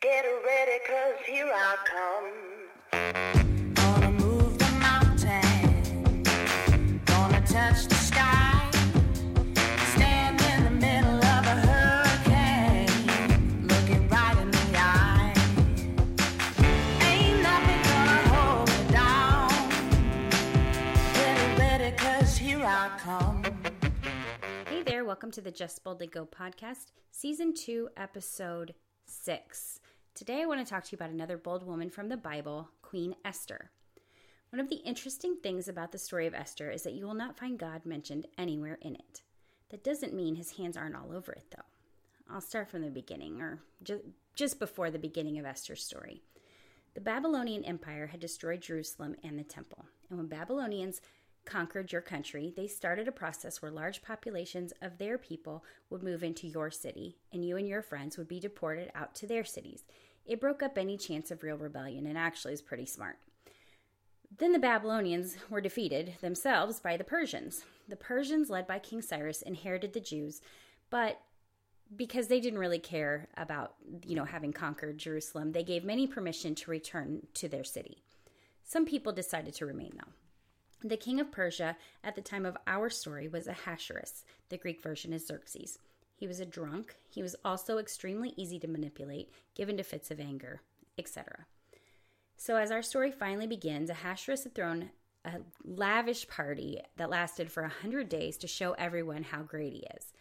Get ready, cause here I come. Gonna move the mountain. Gonna touch the sky. Stand in the middle of a hurricane. Looking right in the eye. Ain't nothing gonna hold me down. Get ready, cause here I come. Hey there, welcome to the Just Boldly Go podcast, season two, episode six. Today I want to talk to you about another bold woman from the Bible, Queen Esther. One of the interesting things about the story of Esther is that you will not find God mentioned anywhere in it. That doesn't mean his hands aren't all over it, though. I'll start from the beginning, or ju- just before the beginning of Esther's story. The Babylonian Empire had destroyed Jerusalem and the temple. And when Babylonians conquered your country, they started a process where large populations of their people would move into your city, and you and your friends would be deported out to their cities. It broke up any chance of real rebellion and actually is pretty smart. Then the Babylonians were defeated themselves by the Persians. The Persians, led by King Cyrus, inherited the Jews, but because they didn't really care about, you know, having conquered Jerusalem, they gave many permission to return to their city. Some people decided to remain though. The king of Persia at the time of our story was Ahasuerus. The Greek version is Xerxes. He was a drunk. He was also extremely easy to manipulate, given to fits of anger, etc. So, as our story finally begins, Ahasuerus had thrown a lavish party that lasted for a hundred days to show everyone how great he is.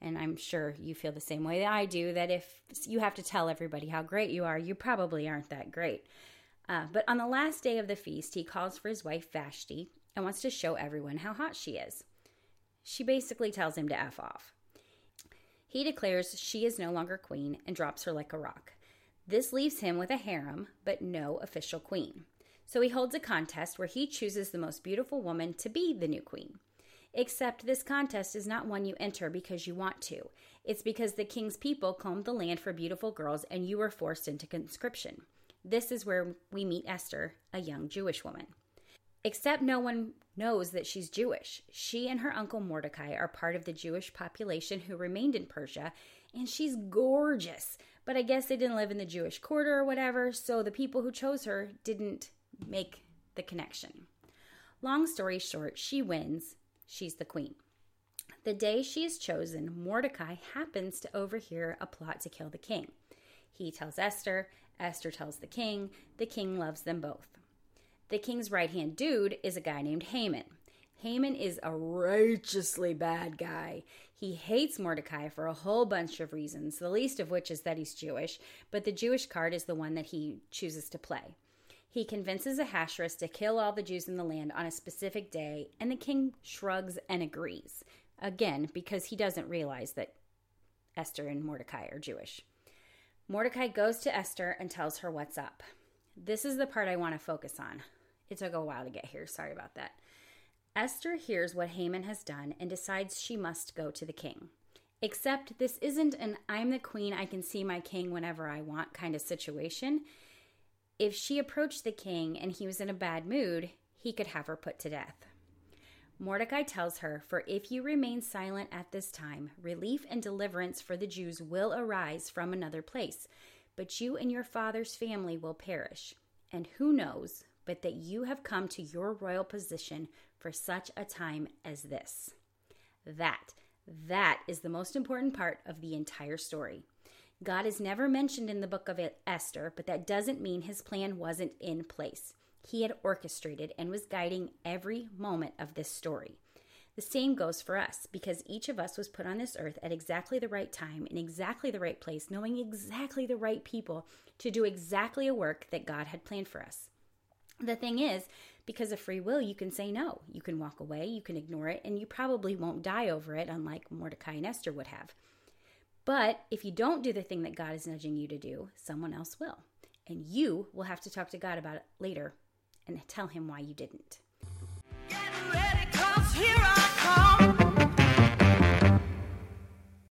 And I'm sure you feel the same way that I do that if you have to tell everybody how great you are, you probably aren't that great. Uh, but on the last day of the feast, he calls for his wife Vashti and wants to show everyone how hot she is. She basically tells him to F off. He declares she is no longer queen and drops her like a rock. This leaves him with a harem, but no official queen. So he holds a contest where he chooses the most beautiful woman to be the new queen. Except this contest is not one you enter because you want to. It's because the king's people combed the land for beautiful girls and you were forced into conscription. This is where we meet Esther, a young Jewish woman. Except no one knows that she's Jewish. She and her uncle Mordecai are part of the Jewish population who remained in Persia, and she's gorgeous. But I guess they didn't live in the Jewish quarter or whatever, so the people who chose her didn't make the connection. Long story short, she wins. She's the queen. The day she is chosen, Mordecai happens to overhear a plot to kill the king. He tells Esther, Esther tells the king, the king loves them both. The king's right hand dude is a guy named Haman. Haman is a righteously bad guy. He hates Mordecai for a whole bunch of reasons, the least of which is that he's Jewish, but the Jewish card is the one that he chooses to play. He convinces Ahasuerus to kill all the Jews in the land on a specific day, and the king shrugs and agrees. Again, because he doesn't realize that Esther and Mordecai are Jewish. Mordecai goes to Esther and tells her what's up. This is the part I want to focus on. It took a while to get here. Sorry about that. Esther hears what Haman has done and decides she must go to the king. Except this isn't an I'm the queen, I can see my king whenever I want kind of situation. If she approached the king and he was in a bad mood, he could have her put to death. Mordecai tells her, For if you remain silent at this time, relief and deliverance for the Jews will arise from another place, but you and your father's family will perish. And who knows but that you have come to your royal position for such a time as this? That, that is the most important part of the entire story. God is never mentioned in the book of Esther, but that doesn't mean his plan wasn't in place. He had orchestrated and was guiding every moment of this story. The same goes for us because each of us was put on this earth at exactly the right time, in exactly the right place, knowing exactly the right people to do exactly a work that God had planned for us. The thing is, because of free will, you can say no. You can walk away, you can ignore it, and you probably won't die over it, unlike Mordecai and Esther would have. But if you don't do the thing that God is nudging you to do, someone else will. And you will have to talk to God about it later and tell him why you didn't.